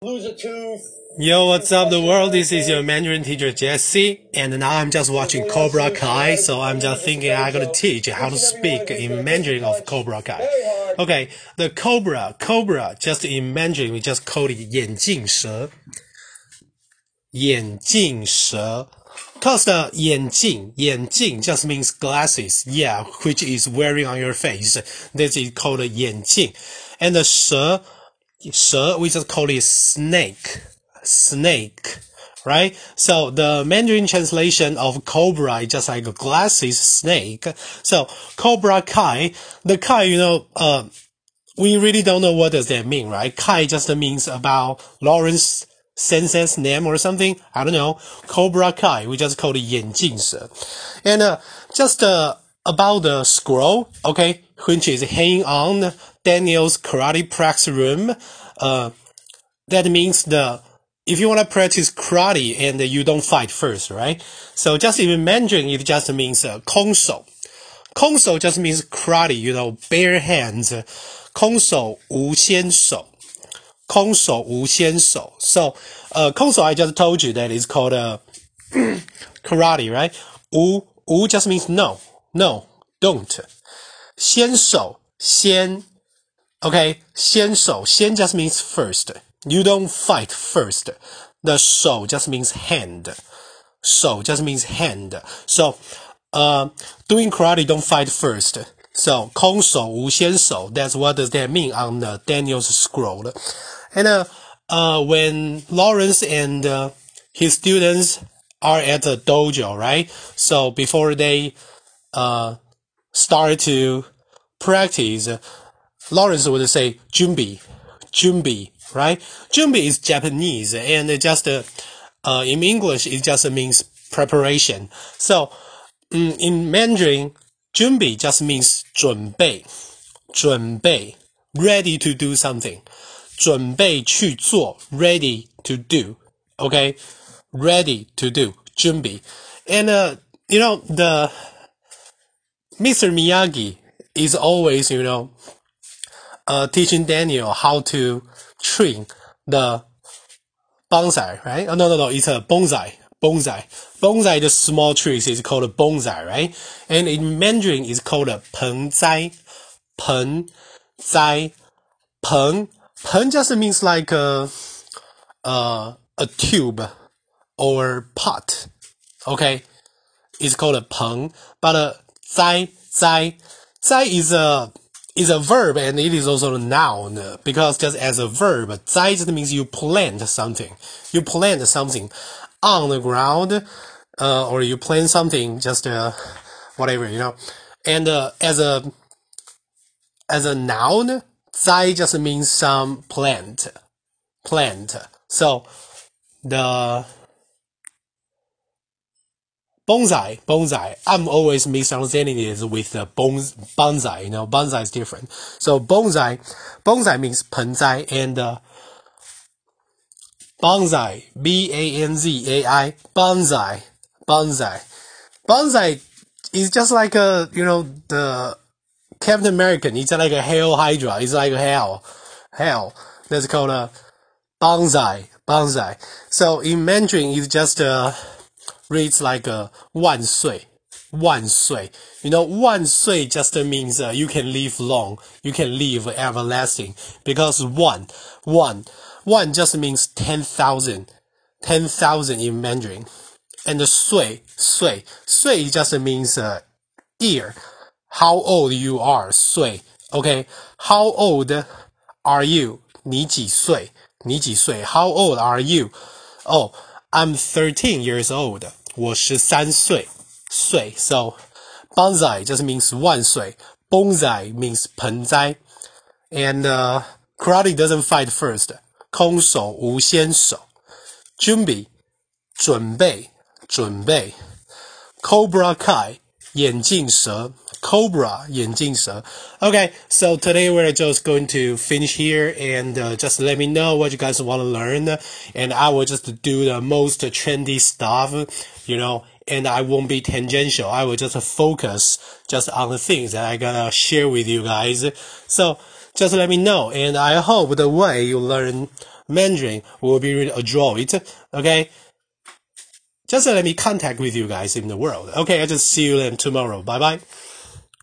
lose a tooth. Yo, what's up, the world? This is your Mandarin teacher Jesse, and now I'm just watching Cobra Kai, so I'm just thinking I gotta teach how to speak in Mandarin of Cobra Kai. Okay, the Cobra, Cobra, just in Mandarin, we just call it 眼镜蛇。眼镜蛇。Cause the 眼镜,眼镜 just means glasses, yeah, which is wearing on your face. This is called 眼镜. And the 蛇, 蛇, we just call it snake, snake, right? So the Mandarin translation of cobra is just like a glasses snake. So Cobra Kai, the Kai, you know, uh, we really don't know what does that mean, right? Kai just means about Lawrence sensei's name or something. I don't know. Cobra Kai. We just call it 眼镜蛇. And uh, just uh, about the scroll, okay, which is hanging on Daniel's karate practice room. Uh, that means the if you want to practice karate and you don't fight first, right? So just in Mandarin, it just means uh, kongshou. so just means karate, you know, bare hands. Kongshou wu xian shou. Kongshou wu xian shou. So, uh, so, I just told you that is called uh, karate, right? Wu, wu just means no, no, don't. Xian shou, xian Okay, 先手先 just means first. You don't fight first. The 手 just means hand. 手 just means hand. So, uh, doing karate don't fight first. So, 空手无先手. That's what does that mean on the Daniel's scroll. And uh, uh, when Lawrence and uh, his students are at the dojo, right? So before they uh, start to practice, Lawrence would say Junbi, Junbi, right? Junbi is Japanese and it just, uh, uh, in English, it just means preparation. So, um, in Mandarin, Junbi just means 准备,准备, ready to do something. 准备去做, ready to do. Okay? Ready to do. Junbi. And, uh, you know, the, Mr. Miyagi is always, you know, uh, teaching Daniel how to train the bonsai, right? Oh, no, no, no, it's a bonsai, bonsai. Bonsai, the small trees is called a bonsai, right? And in Mandarin is called a peng zai, peng. Peng just means like a, a tube or pot, okay? It's called a peng, but a zai, zai, zai is a is a verb and it is also a noun because just as a verb, 栽 just means you plant something. You plant something on the ground, uh, or you plant something just, uh, whatever, you know. And, uh, as a, as a noun, 栽 just means some plant, plant. So the bonsai, bonsai. I'm always misunderstanding it with the bons, bonsai. You know, bonsai is different. So bonsai, bonsai means 盆栽 and uh, banzai, B A N Z A I, banzai, banzai, banzai is just like a you know the Captain American, it's like a hell Hydra, it's like a hell, hell. That's called a banzai, banzai. So in Mandarin, it just uh, reads like a 万岁,万岁. You know, 万岁 just means uh, you can live long, you can live everlasting. Because one, one, one just means 10,000, 10,000 in Mandarin. And the 岁,岁,岁 just means uh, year how old you are 岁，OK? How old are you? 你几岁？你几岁？How old are you? Oh, I'm thirteen years old. 我十三岁，岁，so banzai just means 万岁，bonsai means 盆栽，and、uh, karate doesn't fight first，空手无先手，Junbi 准备准备，Cobra Kai 眼镜蛇。Cobra 眼镜蛇. Okay, so today we're just going to finish here and uh, just let me know what you guys want to learn, and I will just do the most trendy stuff, you know, and I won't be tangential. I will just focus just on the things that I gotta share with you guys. So just let me know, and I hope the way you learn Mandarin will be really adroit. Okay. Just let me contact with you guys in the world. Okay, I just see you then tomorrow. Bye bye.